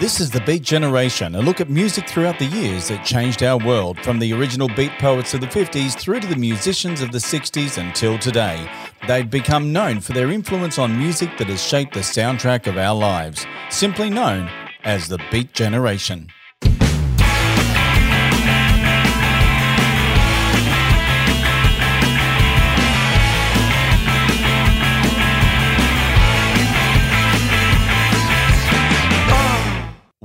This is the Beat Generation, a look at music throughout the years that changed our world, from the original beat poets of the 50s through to the musicians of the 60s until today. They've become known for their influence on music that has shaped the soundtrack of our lives, simply known as the Beat Generation.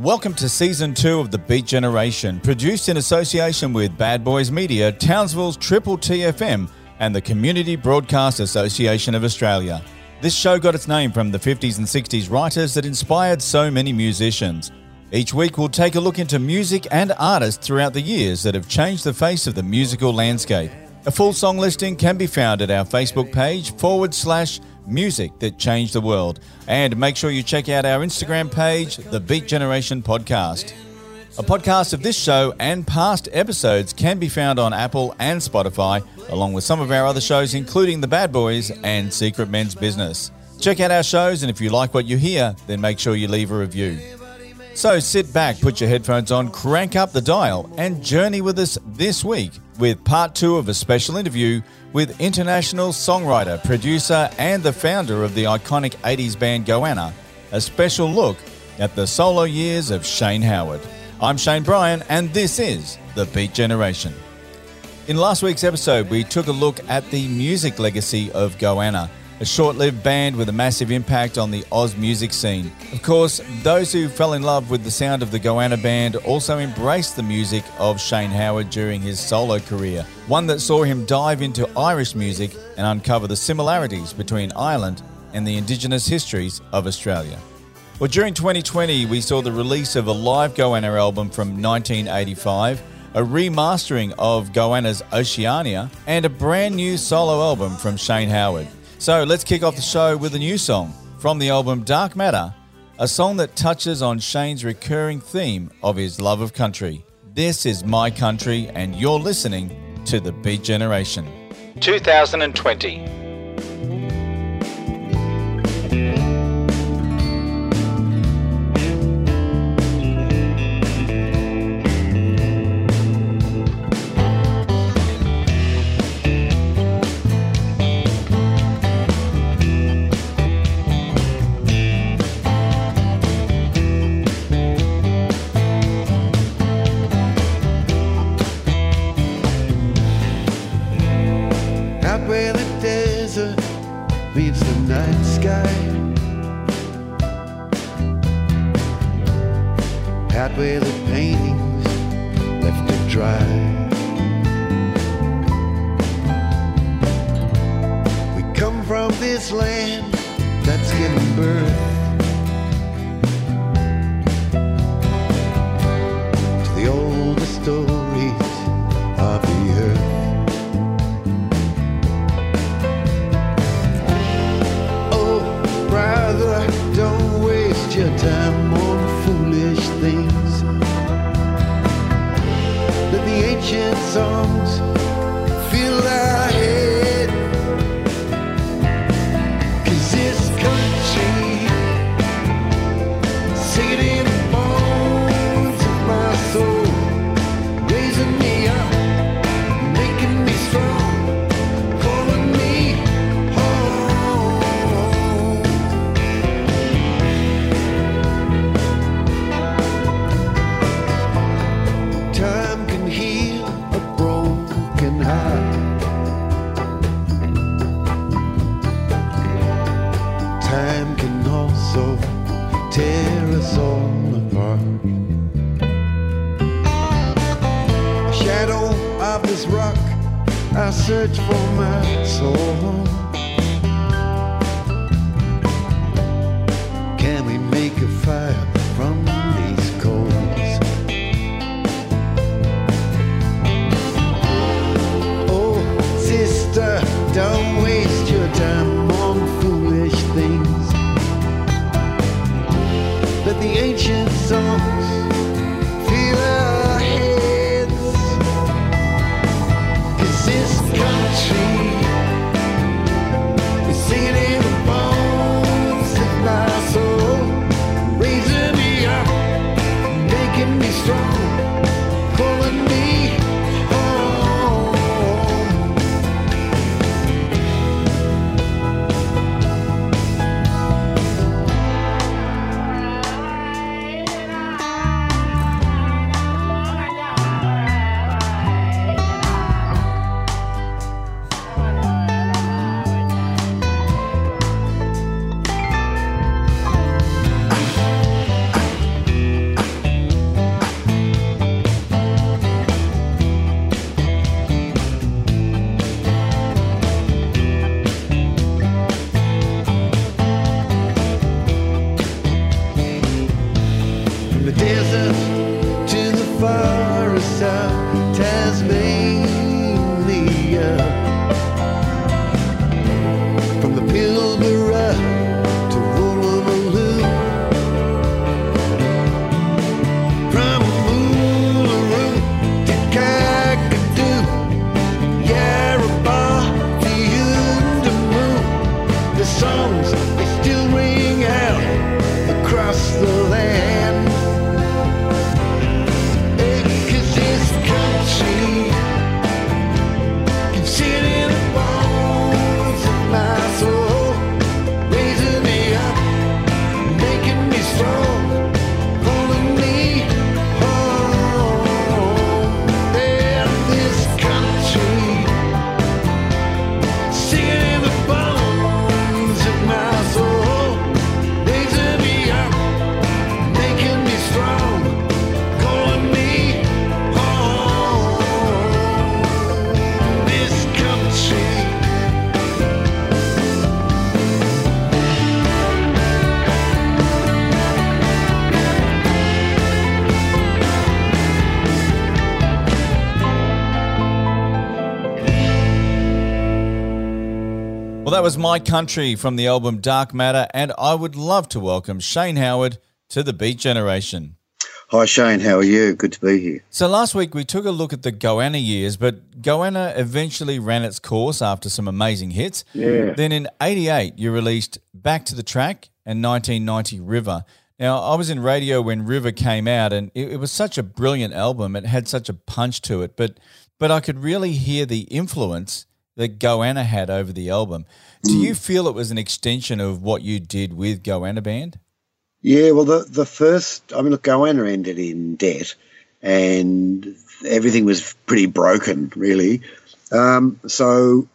Welcome to season two of The Beat Generation, produced in association with Bad Boys Media, Townsville's Triple TFM, and the Community Broadcast Association of Australia. This show got its name from the 50s and 60s writers that inspired so many musicians. Each week, we'll take a look into music and artists throughout the years that have changed the face of the musical landscape. A full song listing can be found at our Facebook page forward slash music that changed the world. And make sure you check out our Instagram page, The Beat Generation Podcast. A podcast of this show and past episodes can be found on Apple and Spotify, along with some of our other shows, including The Bad Boys and Secret Men's Business. Check out our shows, and if you like what you hear, then make sure you leave a review. So sit back, put your headphones on, crank up the dial, and journey with us this week with part two of a special interview with international songwriter, producer, and the founder of the iconic 80s band Goanna, a special look at the solo years of Shane Howard. I'm Shane Bryan, and this is The Beat Generation. In last week's episode, we took a look at the music legacy of Goanna a short lived band with a massive impact on the Oz music scene. Of course, those who fell in love with the sound of the Goanna band also embraced the music of Shane Howard during his solo career, one that saw him dive into Irish music and uncover the similarities between Ireland and the Indigenous histories of Australia. Well, during 2020, we saw the release of a live Goanna album from 1985 a remastering of Goanna's Oceania, and a brand new solo album from Shane Howard. So let's kick off the show with a new song from the album Dark Matter, a song that touches on Shane's recurring theme of his love of country. This is My Country, and you're listening to The Beat Generation. 2020. Well, that was My Country from the album Dark Matter, and I would love to welcome Shane Howard to the Beat Generation. Hi, Shane. How are you? Good to be here. So, last week we took a look at the Goanna years, but Goanna eventually ran its course after some amazing hits. Yeah. Then in 88, you released Back to the Track and 1990 River. Now, I was in radio when River came out, and it, it was such a brilliant album. It had such a punch to it, but but I could really hear the influence that Goanna had over the album. Do you feel it was an extension of what you did with Goanna Band? Yeah, well, the the first, I mean, look, Goanna ended in debt, and everything was pretty broken, really. Um, so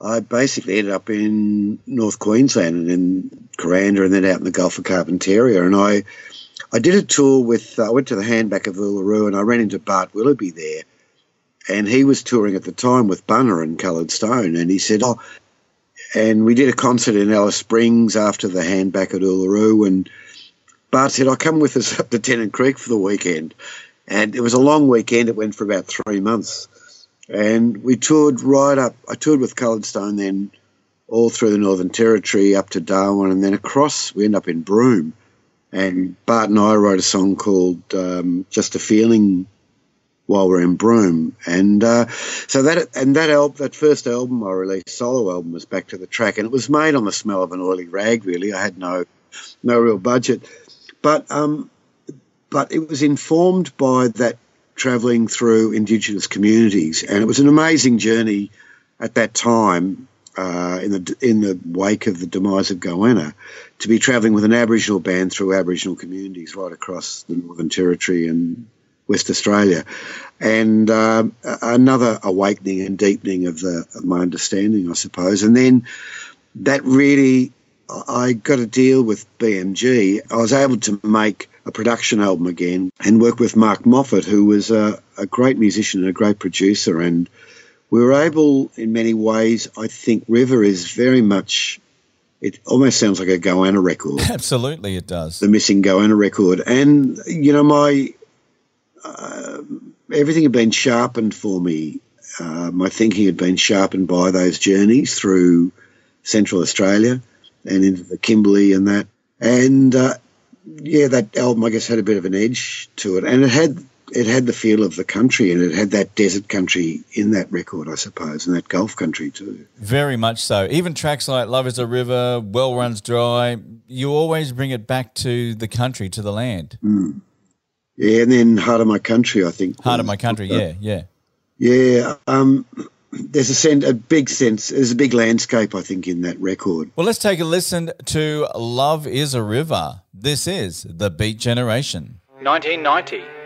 I basically ended up in North Queensland and in Kuranda, and then out in the Gulf of Carpentaria. And I, I did a tour with, uh, I went to the handback of Uluru and I ran into Bart Willoughby there. And he was touring at the time with Bunna and Coloured Stone. And he said, Oh, and we did a concert in Alice Springs after the handback at Uluru. And Bart said, I'll come with us up to Tennant Creek for the weekend. And it was a long weekend. It went for about three months. And we toured right up. I toured with Coloured Stone then all through the Northern Territory up to Darwin and then across. We end up in Broome. And Bart and I wrote a song called um, Just a Feeling while we're in Broome. And uh, so that and that album, that first album I released, solo album, was Back to the Track, and it was made on the smell of an oily rag. Really, I had no no real budget, but um, but it was informed by that travelling through Indigenous communities, and it was an amazing journey at that time. Uh, in the in the wake of the demise of Goanna, to be travelling with an Aboriginal band through Aboriginal communities right across the Northern Territory and West Australia, and uh, another awakening and deepening of the of my understanding, I suppose. And then that really, I got a deal with BMG. I was able to make a production album again and work with Mark Moffat, who was a, a great musician and a great producer. And we were able, in many ways, I think River is very much. It almost sounds like a Goanna record. Absolutely, it does. The missing Goanna record, and you know my uh, everything had been sharpened for me. Uh, my thinking had been sharpened by those journeys through Central Australia and into the Kimberley and that. And uh, yeah, that album I guess had a bit of an edge to it, and it had it had the feel of the country, and it had that desert country in that record, I suppose, and that Gulf country too. Very much so. Even tracks like "Love Is a River," "Well Runs Dry," you always bring it back to the country, to the land. Mm. Yeah, and then Heart of My Country, I think. Heart of My Country, yeah, yeah. Yeah, um, there's a, sense, a big sense, there's a big landscape, I think, in that record. Well, let's take a listen to Love is a River. This is The Beat Generation. 1990.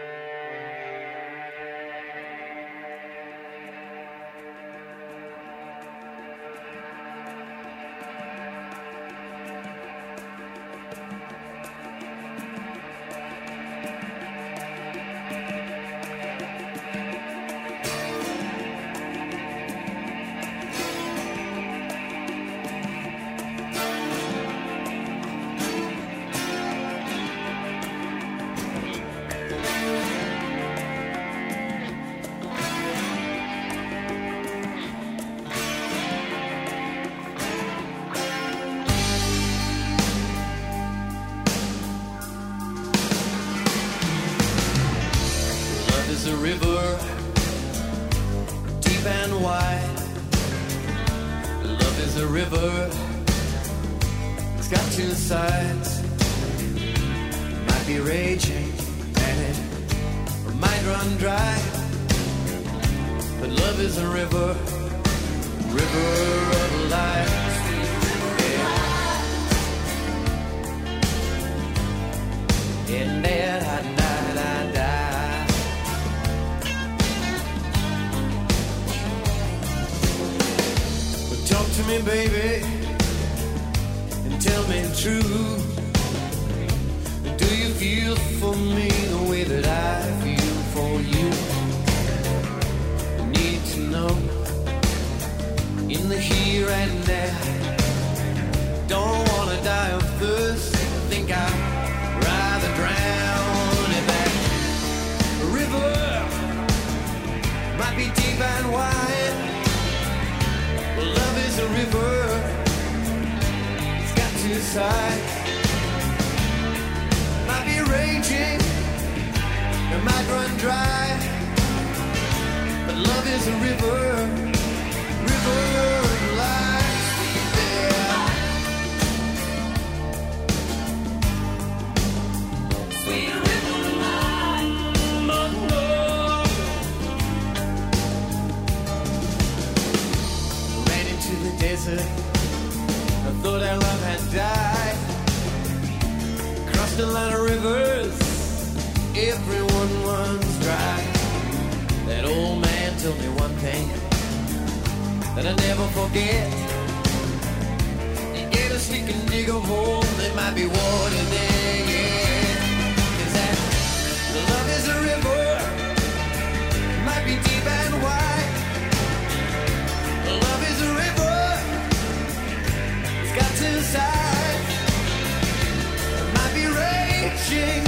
Dry. But love is a river, river lies there. Sweet river Ran into the desert. I thought our love had died. Crossed a line of rivers. Everyone runs told me one thing that I never forget. You get a sneak and dig a hole, there might be water there, yeah. Is that the love is a river? Might be deep and wide. Love is a river. It's got two sides. It might be raging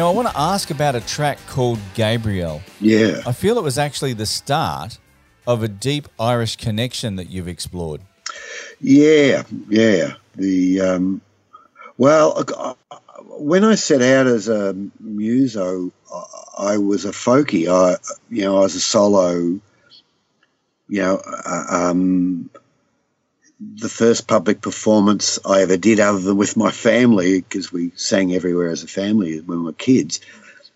Now, I want to ask about a track called Gabrielle. Yeah. I feel it was actually the start of a deep Irish connection that you've explored. Yeah, yeah. The um, well, I- when I set out as a muso, I- I was a folkie. I, you know, I was a solo. You know, uh, um, the first public performance I ever did, other than with my family, because we sang everywhere as a family when we were kids.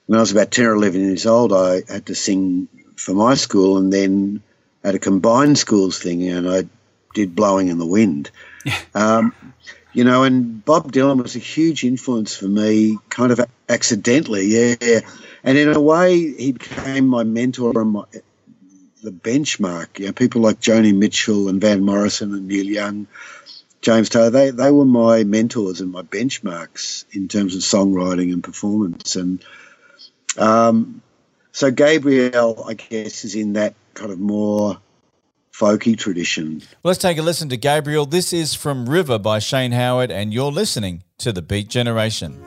When I was about ten or eleven years old, I had to sing for my school, and then at a combined schools thing, and I did blowing in the wind. Um, you know, and Bob Dylan was a huge influence for me, kind of accidentally, yeah. And in a way, he became my mentor and my, the benchmark. You know, people like Joni Mitchell and Van Morrison and Neil Young, James Taylor, they, they were my mentors and my benchmarks in terms of songwriting and performance. And um, so Gabrielle, I guess, is in that kind of more folky tradition. Well, let's take a listen to Gabrielle. This is from River by Shane Howard, and you're listening to The Beat Generation.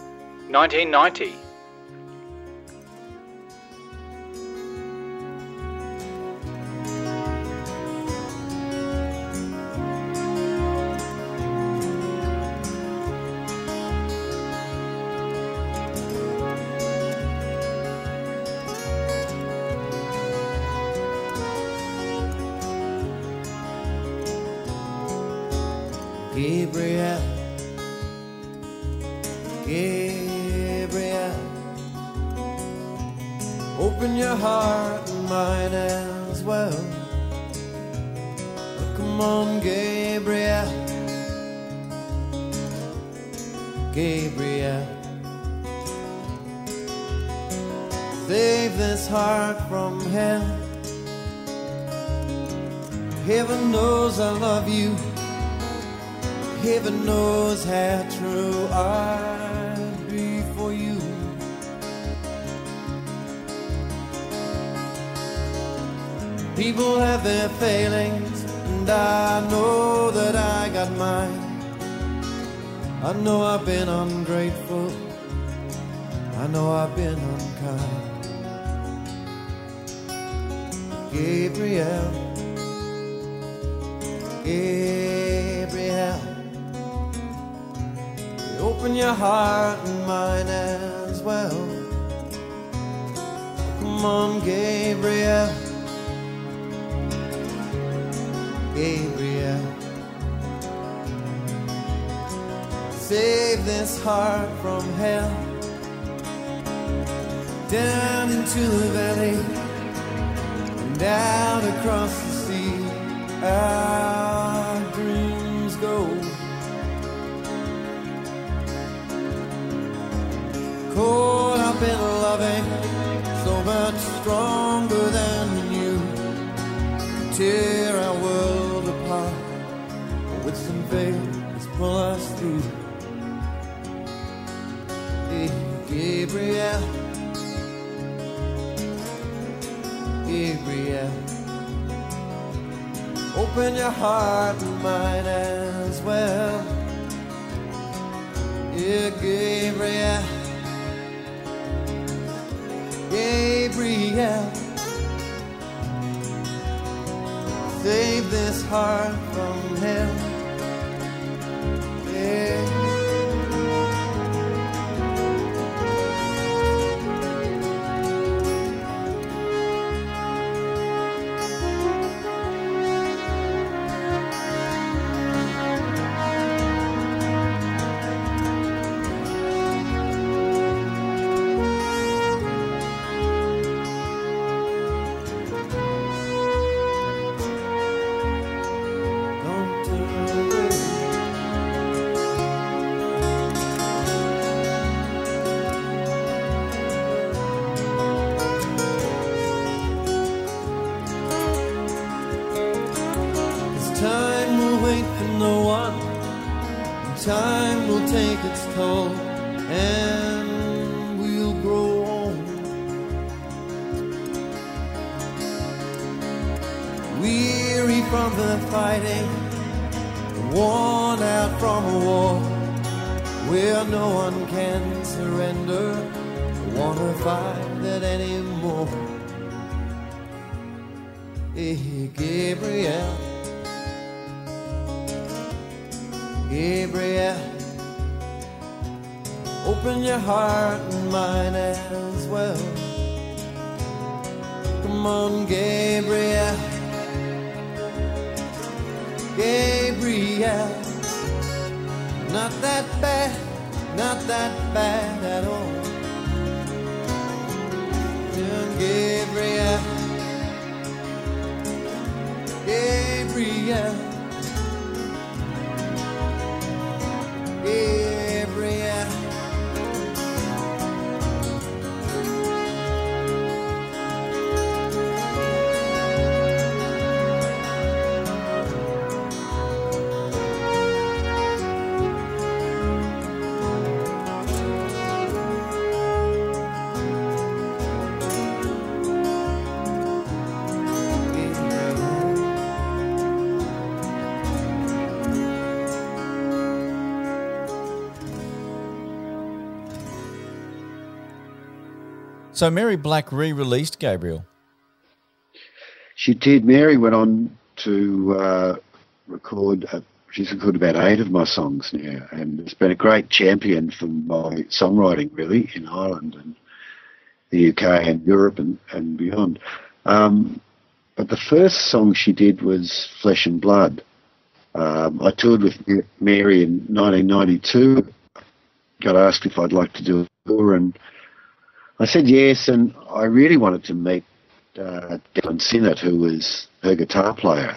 1990. Gabrielle. Save this heart from hell. Heaven knows I love you. Heaven knows how true I'd be for you. People have their failings, and I know that I got mine. I know I've been ungrateful. I know I've been unkind. Gabrielle, Gabrielle, open your heart and mine as well. Come on, Gabrielle, Gabrielle. Save this heart from hell down into the valley and out across the sea. Our dreams go. Caught up in loving so much stronger than you. Tear our world apart with some faith, let's pull us through. Gabrielle. Gabrielle. Open your heart and mine as well. Yeah, Gabrielle. Gabrielle. Save this heart from hell. Yeah. Not that bad at all. Gabrielle, Gabrielle. Gabrielle. So Mary Black re-released Gabrielle. She did. Mary went on to uh, record. Uh, she's recorded about eight of my songs now, and it's been a great champion for my songwriting, really, in Ireland and the UK and Europe and, and beyond. Um, but the first song she did was Flesh and Blood. Um, I toured with Mary in 1992. Got asked if I'd like to do a tour, and I said yes, and I really wanted to meet uh, Declan Sinnott, who was her guitar player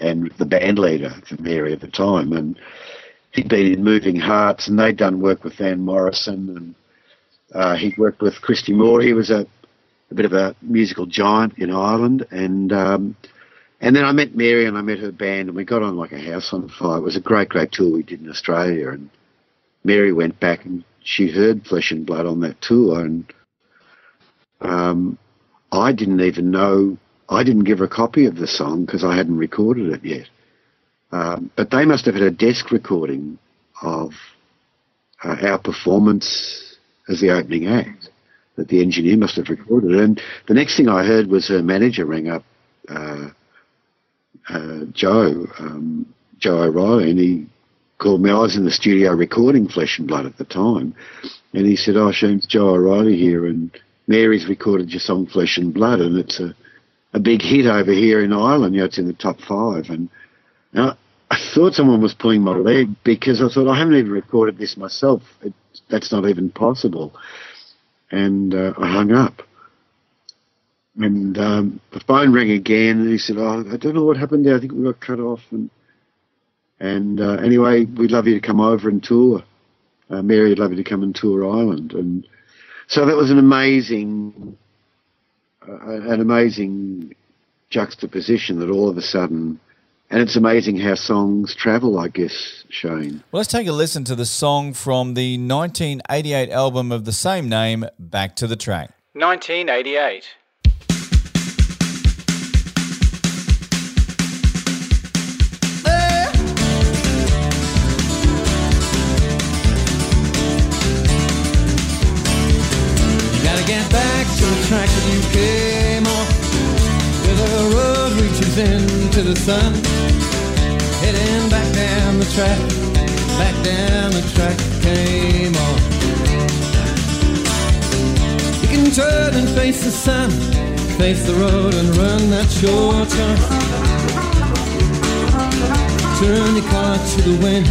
and the band leader for Mary at the time. And he'd been in Moving Hearts, and they'd done work with Van Morrison, and uh, he'd worked with Christy Moore. He was a, a bit of a musical giant in Ireland, and um, and then I met Mary and I met her band, and we got on like a house on fire. It was a great, great tour we did in Australia, and Mary went back and she heard Flesh and Blood on that tour, and um, I didn't even know. I didn't give her a copy of the song because I hadn't recorded it yet. Um, but they must have had a desk recording of uh, our performance as the opening act that the engineer must have recorded. And the next thing I heard was her manager rang up uh, uh, Joe, um, Joe O'Reilly, and he called me. I was in the studio recording Flesh and Blood at the time, and he said, "Oh, Shane's Joe O'Reilly here, and Mary's recorded your song Flesh and Blood, and it's a, a big hit over here in Ireland. You know, it's in the top five. And now I thought someone was pulling my leg because I thought I haven't even recorded this myself. It, that's not even possible. And uh, I hung up. And um, the phone rang again, and he said, "Oh, I don't know what happened there. I think we got cut off." And and uh, anyway, we'd love you to come over and tour. Uh, Mary would love you to come and tour Ireland. And so that was an amazing, uh, an amazing juxtaposition that all of a sudden, and it's amazing how songs travel, I guess, Shane. Well, let's take a listen to the song from the 1988 album of the same name, Back to the Track. 1988. Track that you came off Where the road reaches into the sun. Heading back down the track Back down the track came off You can turn and face the sun Face the road and run that short turn Turn your car to the wind.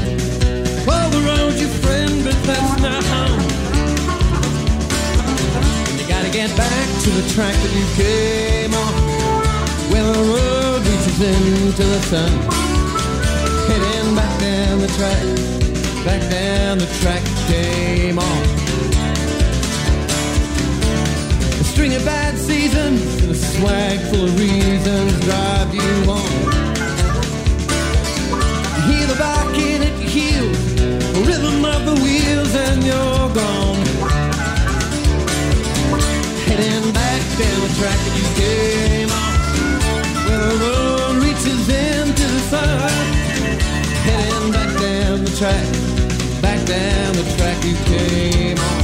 Well, the road's your friend, but that's get back to the track that you came on. Where the road reaches into the sun. Heading back down the track Back down the track came on. A string of bad seasons And a swag full of reasons Drive you on. Hear the barking at your heels The rhythm of the wheels And you're gone Heading back down the track that you came on Where the road reaches into the sun Heading back down the track Back down the track you came on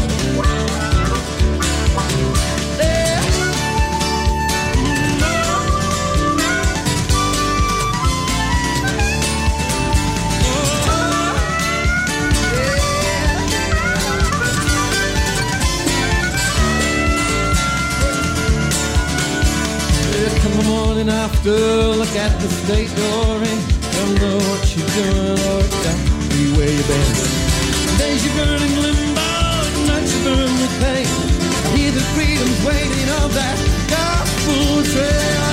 morning after, look at the state you're in. Don't know what you're doing or exactly where you've been. Days you're burning limbo, nights you burn with pain. Hear the freedom's waiting on that gospel trail.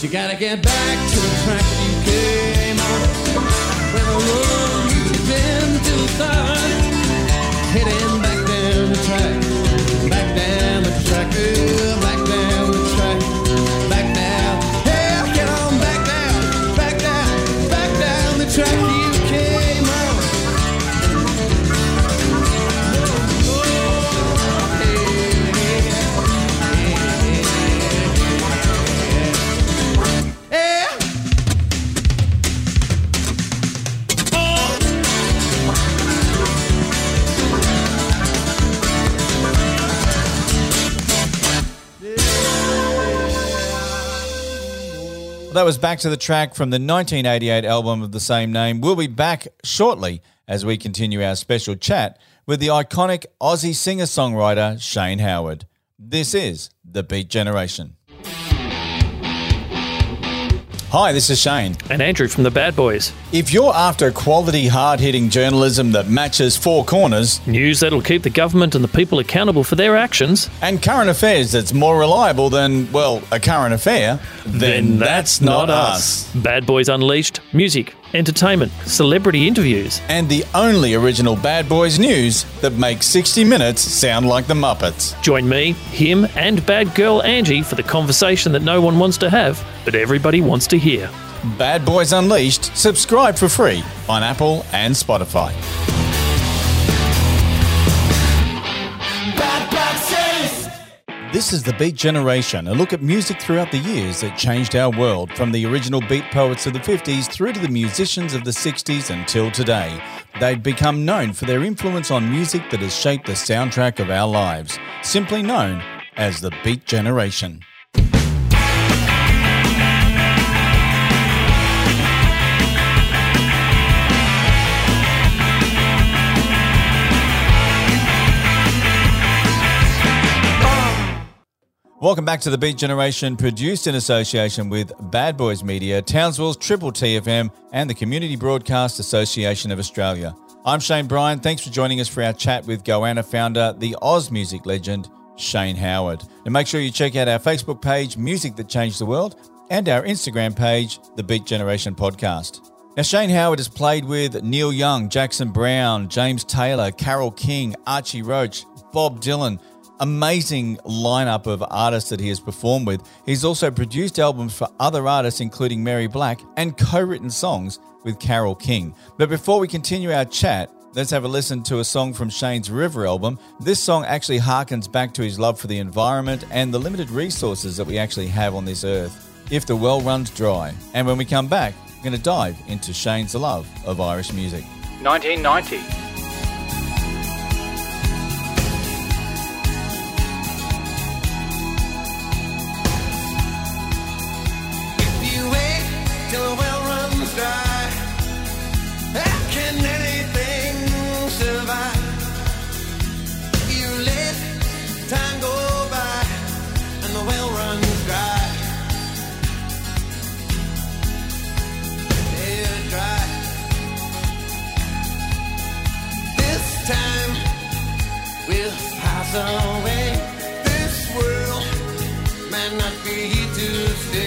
You gotta get back to the track that you came on. Where the road sun. That was Back to the Track from the 1988 album of the same name. We'll be back shortly as we continue our special chat with the iconic Aussie singer songwriter Shane Howard. This is The Beat Generation. Hi, this is Shane. And Andrew from the Bad Boys. If you're after quality, hard hitting journalism that matches four corners, News that'll keep the government and the people accountable for their actions, and current affairs that's more reliable than, well, a current affair, then, that's, not us. Bad Boys Unleashed, music, entertainment, celebrity interviews. And the only original Bad Boys news that makes 60 Minutes sound like the Muppets. Join me, him, and bad girl Angie for the conversation that no one wants to have, but everybody wants to hear. Bad Boys Unleashed, subscribe for free on Apple and Spotify. This is the Beat Generation, a look at music throughout the years that changed our world, from the original beat poets of the 50s through to the musicians of the 60s until today. They've become known for their influence on music that has shaped the soundtrack of our lives, simply known as the Beat Generation. Welcome back to the Beat Generation, produced in association with Bad Boys Media, Townsville's Triple TFM, and the Community Broadcast Association of Australia. I'm Shane Bryan. Thanks for joining us for our chat with Goanna founder, the Oz music legend, Shane Howard. And make sure you check out our Facebook page, Music That Changed the World, and our Instagram page, The Beat Generation Podcast. Now, Shane Howard has played with Neil Young, Jackson Browne, James Taylor, Carole King, Archie Roach, Bob Dylan, amazing lineup of artists that he has performed with. He's also produced albums for other artists, including Mary Black, and co written songs with Carole King. But before we continue our chat, let's have a listen to a song from Shane's River album. This song actually harkens back to his love for the environment and the limited resources that we actually have on this earth. If the well runs dry. And when we come back, we're going to dive into Shane's love of Irish music. 1990. Time go by and the well runs dry. Yeah, dry. This time we'll pass away. This world might not be here to stay.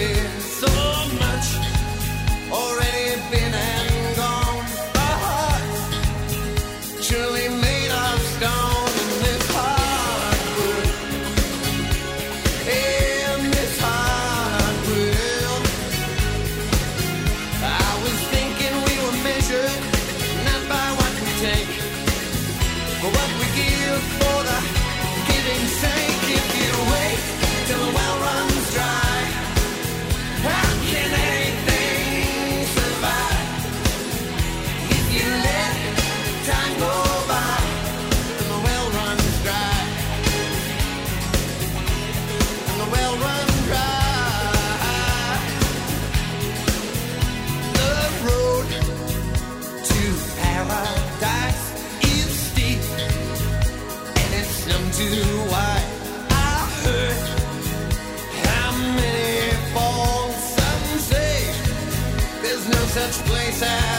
Such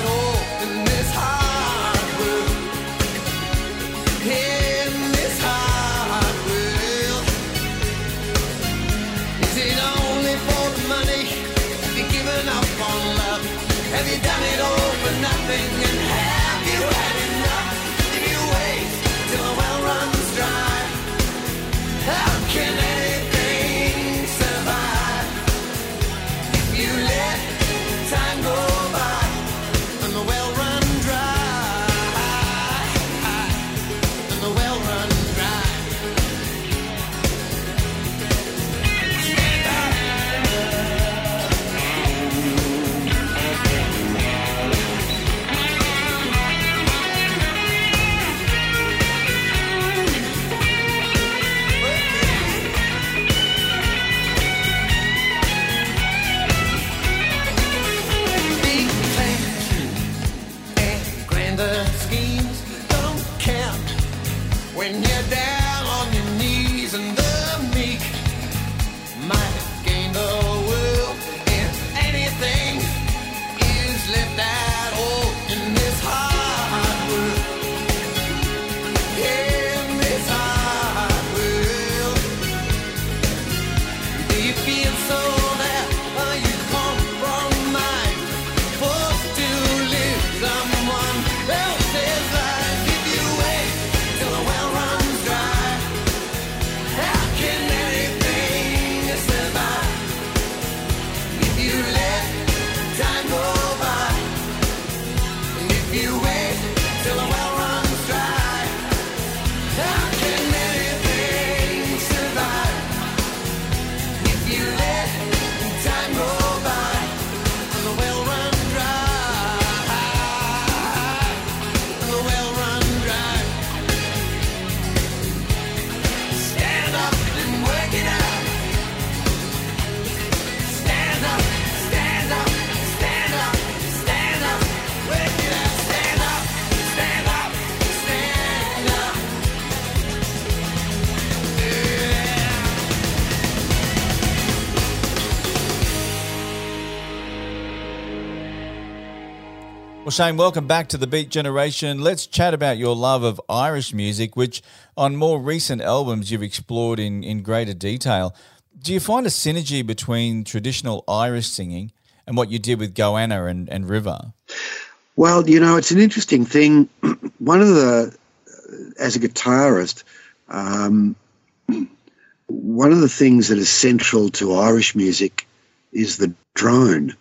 Shane, welcome back to the Beat Generation. Let's chat about your love of Irish music, which on more recent albums you've explored in, in greater detail. Do you find a synergy between traditional Irish singing and what you did with Goanna and, and River? Well, you know, it's an interesting thing. One of the, as a guitarist, um, one of the things that is central to Irish music is the drone.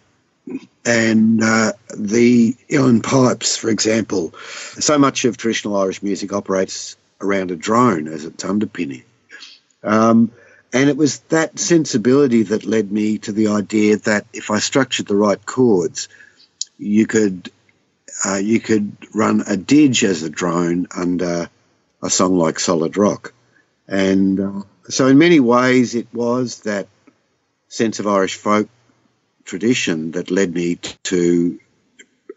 And uh, the uilleann pipes, for example, so much of traditional Irish music operates around a drone as its underpinning. Um, and it was that sensibility that led me to the idea that if I structured the right chords, you could uh, you could run a didge as a drone under a song like Solid Rock. And uh, so, in many ways, it was that sense of Irish folk tradition that led me to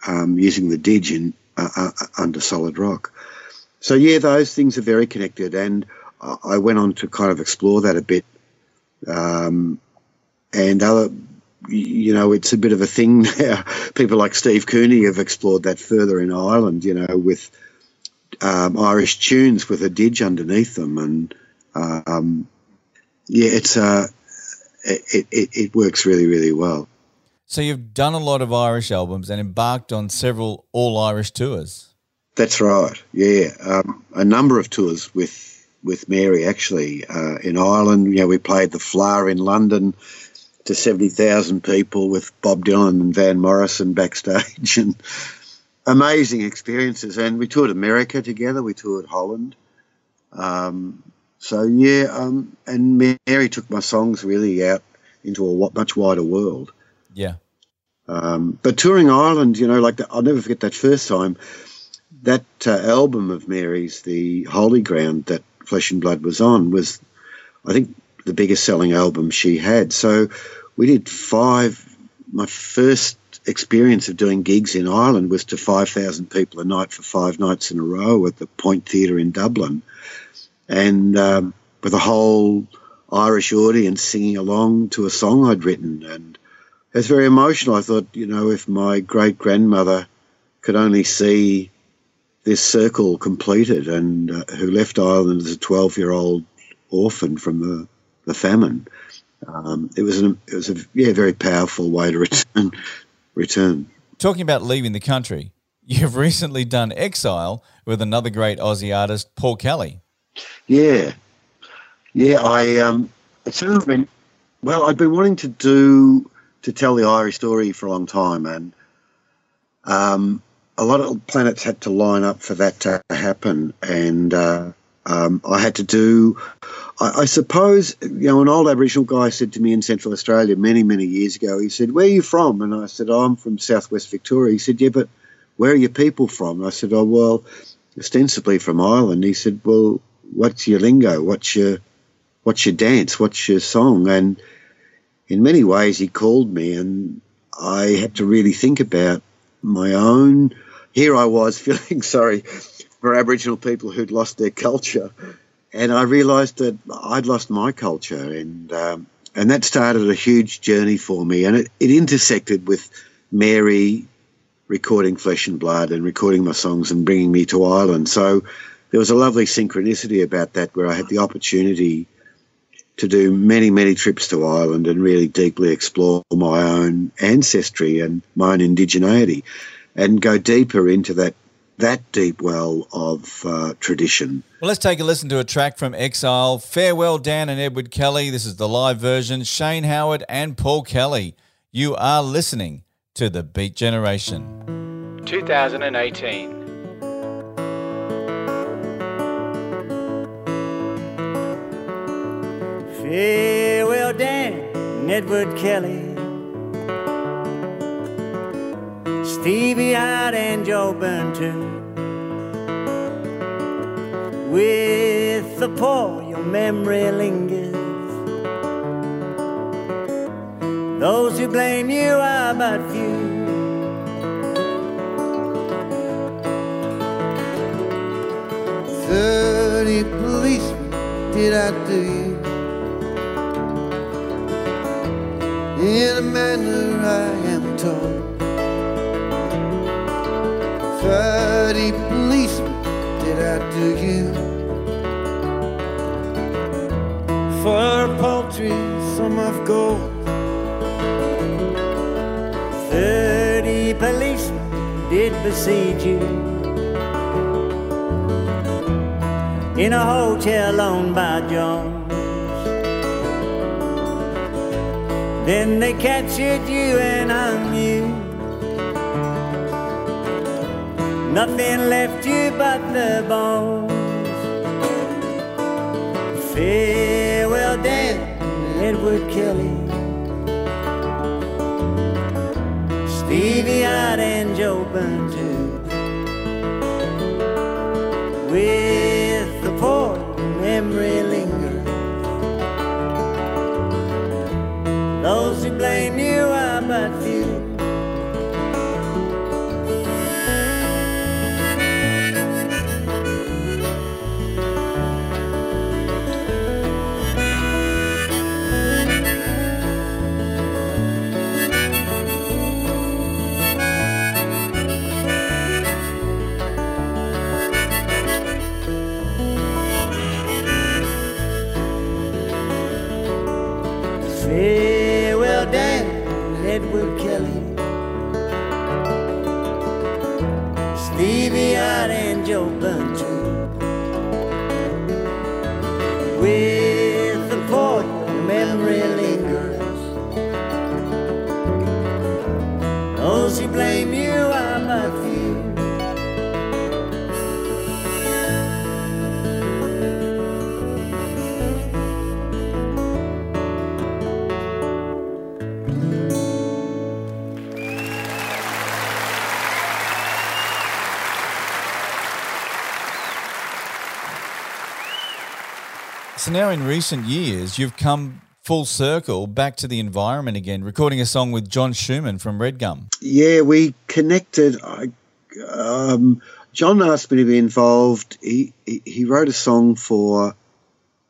um, using the didge in, uh, uh, under Solid Rock. So, yeah, those things are very connected. And I went on to kind of explore that a bit. Um, and other you know, it's a bit of a thing now. People like Steve Cooney have explored that further in Ireland, you know, with um, Irish tunes with a didge underneath them. And um, yeah, it's uh, it, it, it works really, really well. So you've done a lot of Irish albums and embarked on several all Irish tours. That's right. Yeah, um, a number of tours with with Mary actually uh, in Ireland. You know, we played the Fleadh in London to 70,000 people with Bob Dylan and Van Morrison backstage and amazing experiences. And we toured America together, we toured Holland. Um, so, yeah, um, and Mary took my songs really out into a much wider world. Yeah. Um, but touring Ireland, you know, like the, I'll never forget that first time. That uh, album of Mary's, the Holy Ground that Flesh and Blood was on, was I think the biggest selling album she had. So we did five. My first experience of doing gigs in Ireland was to 5,000 people a night for five nights in a row at the Point Theatre in Dublin. And um, with a whole Irish audience singing along to a song I'd written. And was very emotional. I thought, you know, if my great grandmother could only see this circle completed and uh, who left Ireland as a 12 year old orphan from the the famine. Um, it was an, it was a yeah very powerful way to return return. Talking about leaving the country, you've recently done Exile with another great Aussie artist, Paul Kelly. Yeah, yeah. I um, it's sort of been well. I've been wanting to do to tell the Irish story for a long time, and um, a lot of planets had to line up for that to happen, and uh, um, I had to do I, I, suppose, you know, an old Aboriginal guy said to me in Central Australia many, many years ago, he said, Where are you from? And I said, oh, I'm from southwest Victoria. He said, Yeah, but where are your people from? And I said, Oh, well, ostensibly from Ireland. He said, Well, what's your lingo? What's your what's your dance? What's your song? And in many ways, he called me, and I had to really think about my own. Here I was feeling sorry for Aboriginal people who'd lost their culture and I realised that I'd lost my culture, and um, and that started a huge journey for me, and it, it intersected with Mary recording Flesh and Blood and recording my songs and bringing me to Ireland. So there was a lovely synchronicity about that, where I had the opportunity to do many, many trips to Ireland and really deeply explore my own ancestry and my own indigeneity and go deeper into that that deep well of uh, tradition. Well, let's take a listen to a track from Exile. Farewell, Dan and Edward Kelly. This is the live version. Shane Howard and Paul Kelly. You are listening to The Beat Generation. 2018. Farewell, Dan Edward Kelly. Stevie Hart and Joe Byrne too. With the poor, your memory lingers. Those who blame you are but few. Thirty policemen did I do you in a manner I am told. Thirty policemen did I do you. For a paltry sum of gold. Thirty policemen did besiege you in a hotel owned by Jones. Then they captured you and hung you. Nothing left you but the bones. Farewell, Dan, Edward Kelly. Stevie Eyed and Joe Byrne too. With now in recent years, you've come full circle back to the environment again, recording a song with John Schumann from Redgum. Yeah, we connected. I, um, John asked me to be involved. He he, he wrote a song for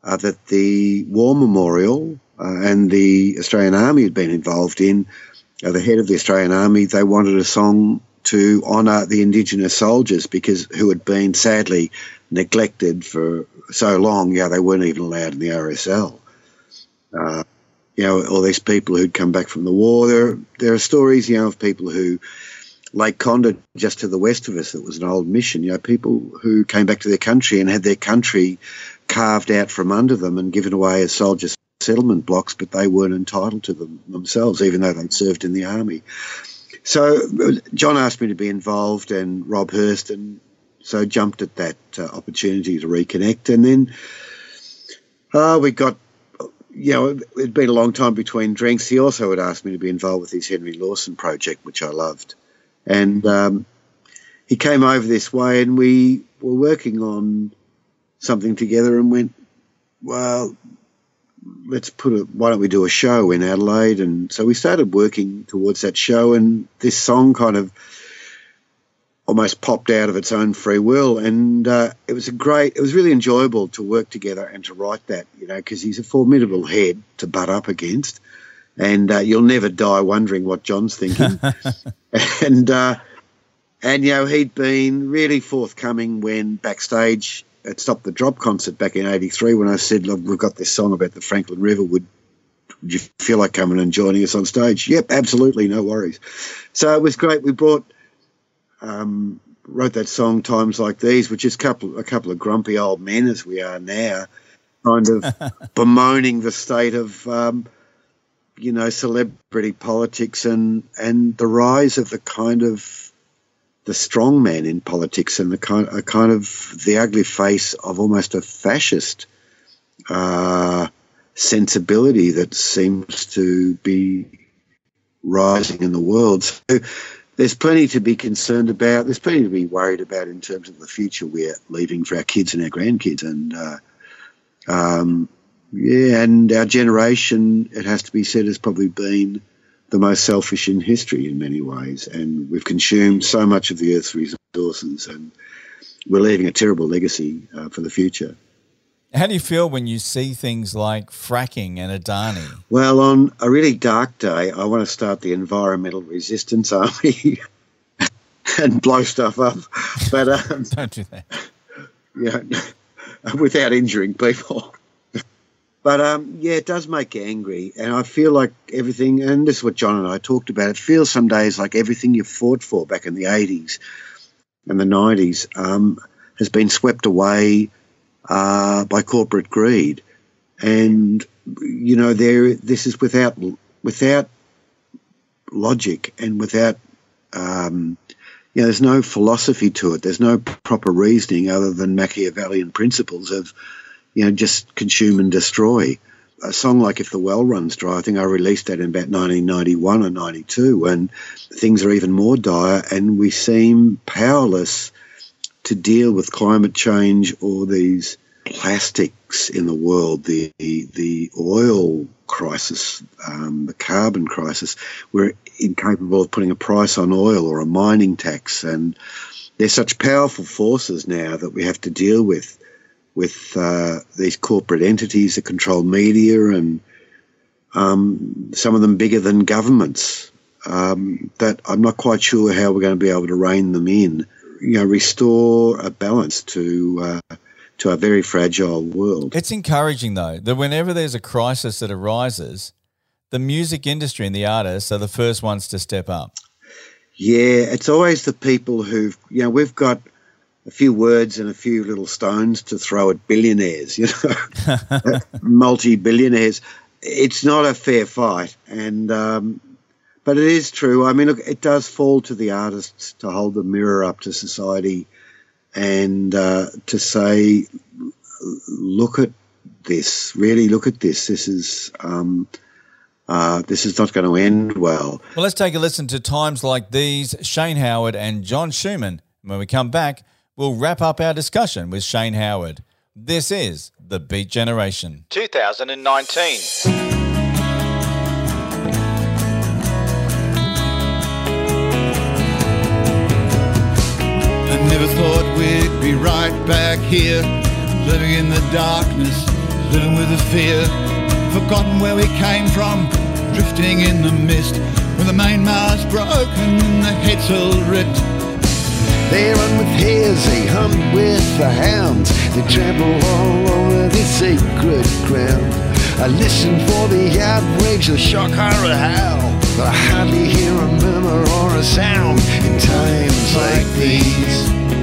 uh, that the War Memorial uh, and the Australian Army had been involved in. Uh, the head of the Australian Army they wanted a song to honour the Indigenous soldiers because who had been sadly neglected for so long. Yeah, they weren't even allowed in the RSL. Uh, you know, all these people who'd come back from the war. There, there are stories, you know, of people who, Lake Condah, just to the west of us, that was an old mission. You know, people who came back to their country and had their country carved out from under them and given away as soldier settlement blocks, but they weren't entitled to them themselves, even though they'd served in the army. So John asked me to be involved, and Rob Hirst, and so jumped at that uh, opportunity to reconnect, and then uh, we got you know, it'd been a long time between drinks. He also had asked me to be involved with his Henry Lawson project, which I loved. And um, he came over this way and we were working on something together and went, well, let's put a, why don't we do a show in Adelaide? And so we started working towards that show and this song kind of almost popped out of its own free will. And uh, it was a great, it was really enjoyable to work together and to write that, you know, because he's a formidable head to butt up against. And uh, you'll never die wondering what John's thinking. and, uh, and, you know, he'd been really forthcoming when backstage at Stop the Drop concert back in 83 when I said, look, we've got this song about the Franklin River. Would, would you feel like coming and joining us on stage? Yep, absolutely, no worries. So it was great. We brought um, wrote that song "Times Like These," which is a couple a couple of grumpy old men as we are now, kind of bemoaning the state of um, you know celebrity politics and and the rise of the kind of the strong man in politics and the kind a kind of the ugly face of almost a fascist uh, sensibility that seems to be rising in the world. So there's plenty to be concerned about. There's plenty to be worried about in terms of the future we're leaving for our kids and our grandkids. And uh, um, yeah, and our generation, it has to be said, has probably been the most selfish in history in many ways. And we've consumed so much of the Earth's resources, and we're leaving a terrible legacy uh, for the future. How do you feel when you see things like fracking and Adani? Well, on a really dark day, I want to start the Environmental Resistance Army. and blow stuff up, but um, Don't do that. you know, without injuring people. But um, yeah, it does make you angry, and I feel like everything. And this is what John and I talked about. It feels some days like everything you fought for back in the '80s and the '90s um, has been swept away uh, by corporate greed, and you know, there. This is without without logic and without. Um, you know, there's no philosophy to it. There's no proper reasoning other than Machiavellian principles of you know, just consume and destroy. A song like If the Well Runs Dry, I think I released that in about 1991 or 92, and things are even more dire, and we seem powerless to deal with climate change or these plastics in the world, the the oil crisis, um, the carbon crisis. We're incapable of putting a price on oil or a mining tax, and they're such powerful forces now that we have to deal with with uh, these corporate entities that control media and um, some of them bigger than governments. Um, that I'm not quite sure how we're going to be able to rein them in. You know, restore a balance to uh, to a very fragile world. It's encouraging though that whenever there's a crisis that arises, the music industry and the artists are the first ones to step up. Yeah, it's always the people who've you know we've got a few words and a few little stones to throw at billionaires, you know, multi billionaires. It's not a fair fight, and um, but it is true. I mean, look, it does fall to the artists to hold the mirror up to society and uh, to say, look at this. Really, look at this. This is. Um, uh, this is not going to end well. Well, let's take a listen to times like these, Shane Howard and John Schumann. When we come back, we'll wrap up our discussion with Shane Howard. This is The Beat Generation. 2019. Be right back here, living in the darkness, living with the fear, forgotten where we came from, drifting in the mist, with the main mast broken and the heads all ripped. They run with hares, they hunt with the hounds, they trample all over the sacred ground. I listen for the outrage, the shock, horror, howl, but I hardly hear a murmur or a sound in times like these.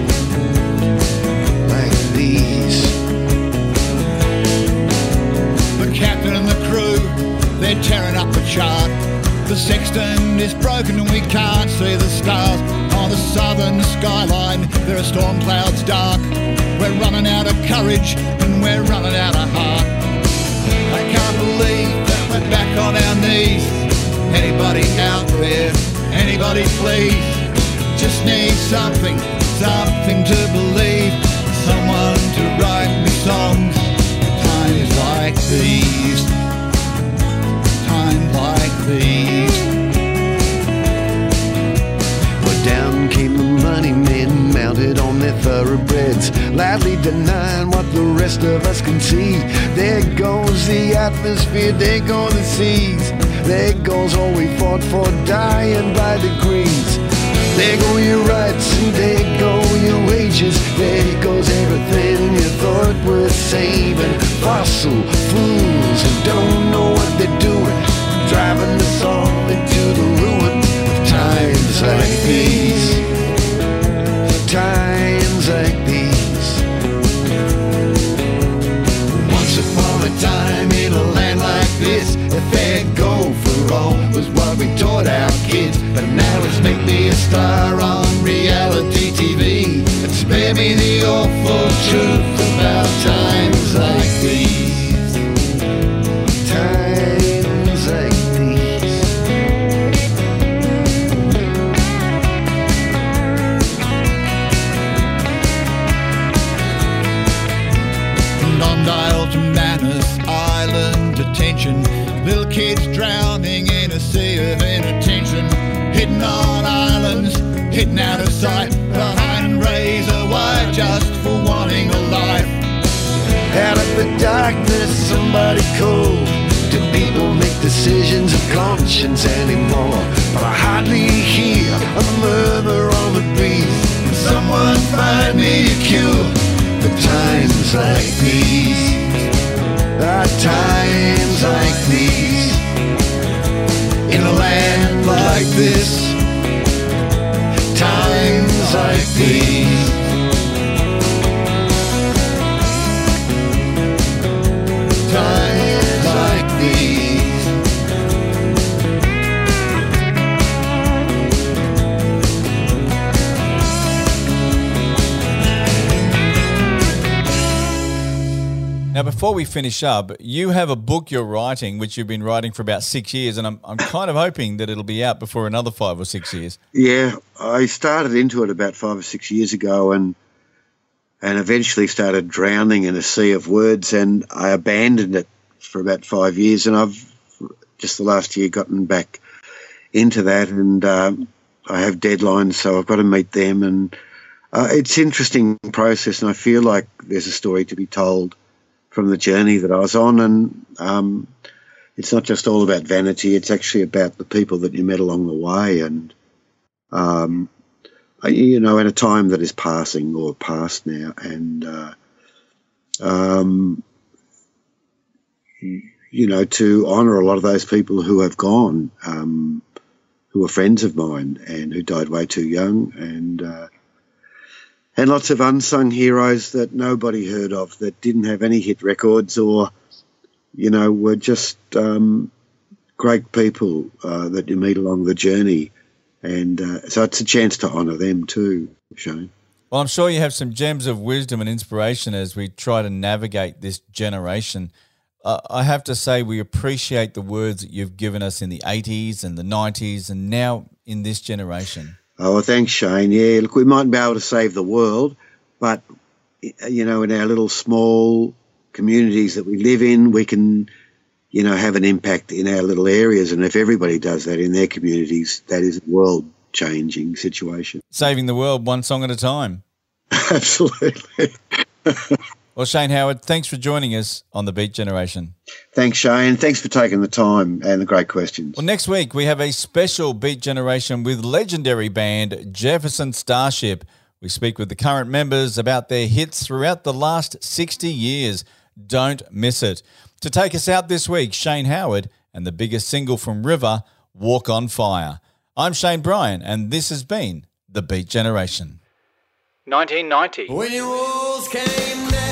They're tearing up the chart. The sextant is broken and we can't see the stars. On the southern skyline, there are storm clouds dark. We're running out of courage and we're running out of heart. I can't believe that we're back on our knees. Anybody out there? Anybody please? Just need something, something to believe. Someone to write me songs. Times like these. Like these. But down came the money men, mounted on their thoroughbreds, loudly denying what the rest of us can see. There goes the atmosphere, there go the seas, there goes all we fought for, dying by degrees. There go your rights and there go your wages. There goes everything you thought worth saving. Fossil fools who don't know what they're doing, driving us all into the ruin of times like these. Times like these. Once upon a time in a land like this, a fair go for all was what we taught our kids. But now it's make me a star on reality TV and spare me the awful truth about times out of sight. Behind razor wire just for wanting a life. Out of the darkness, somebody called. do people make decisions of conscience anymore? But I hardly hear a murmur on the breeze. Can someone find me a cure for times like these? At times like these, in a land like this, like these. Before we finish up, you have a book you're writing, which you've been writing for about six years, and I'm, I'm kind of hoping that it'll be out before another five or six years. Yeah, I started into it about five or six years ago, and and eventually started drowning in a sea of words, and I abandoned it for about five years, and I've just the last year gotten back into that, and um, I have deadlines, so I've got to meet them, and uh, it's interesting process, and I feel like there's a story to be told from the journey that I was on, and um, it's not just all about vanity; it's actually about the people that you met along the way, and um, you know, at a time that is passing or past now, and uh, um, you know, to honour a lot of those people who have gone, um, who are friends of mine and who died way too young, and uh, and lots of unsung heroes that nobody heard of that didn't have any hit records or, you know, were just um, great people uh, that you meet along the journey. And uh, so it's a chance to honour them too, Shane. Well, I'm sure you have some gems of wisdom and inspiration as we try to navigate this generation. Uh, I have to say, we appreciate the words that you've given us in the 80s and the 90s and now in this generation. Oh, well, thanks, Shane. Yeah, look, we mightn't be able to save the world, but, you know, in our little small communities that we live in, we can, you know, have an impact in our little areas. And if everybody does that in their communities, that is a world changing situation. Saving the world one song at a time. Absolutely. Well, Shane Howard, thanks for joining us on the Beat Generation. Thanks, Shane. Thanks for taking the time and the great questions. Well, next week we have a special Beat Generation with legendary band Jefferson Starship. We speak with the current members about their hits throughout the last 60 years. Don't miss it. To take us out this week, Shane Howard and the biggest single from River, Walk on Fire. I'm Shane Bryan, and this has been the Beat Generation. 1990. When your walls came down,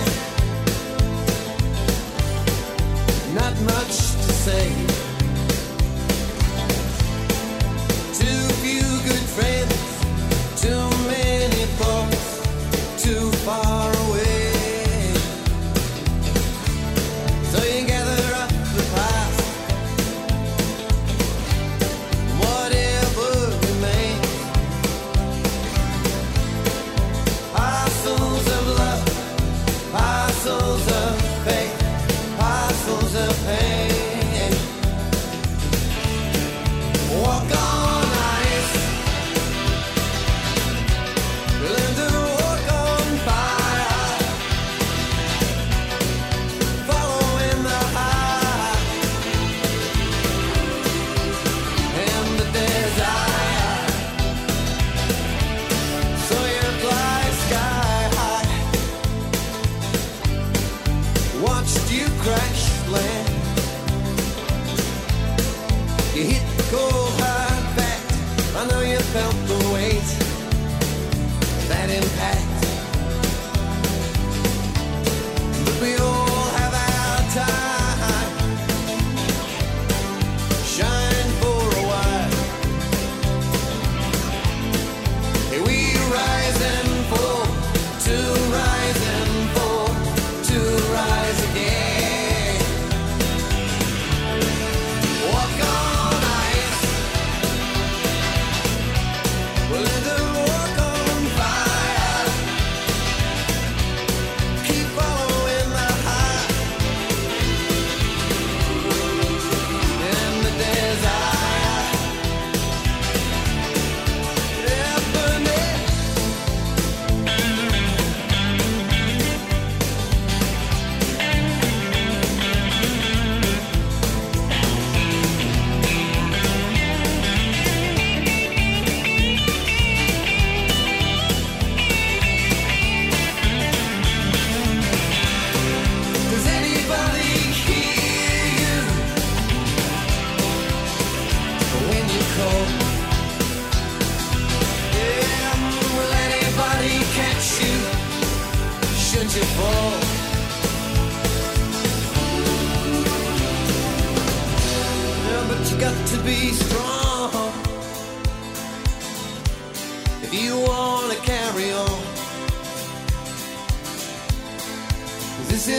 crash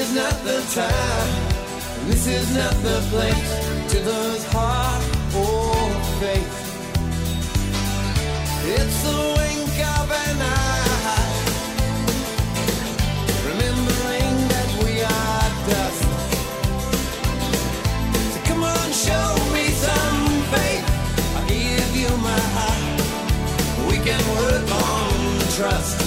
is not the time, this is not the place to lose heart or faith. It's the wink of an eye, remembering that we are dust. So come on, show me some faith. I'll give you my heart. We can work on trust.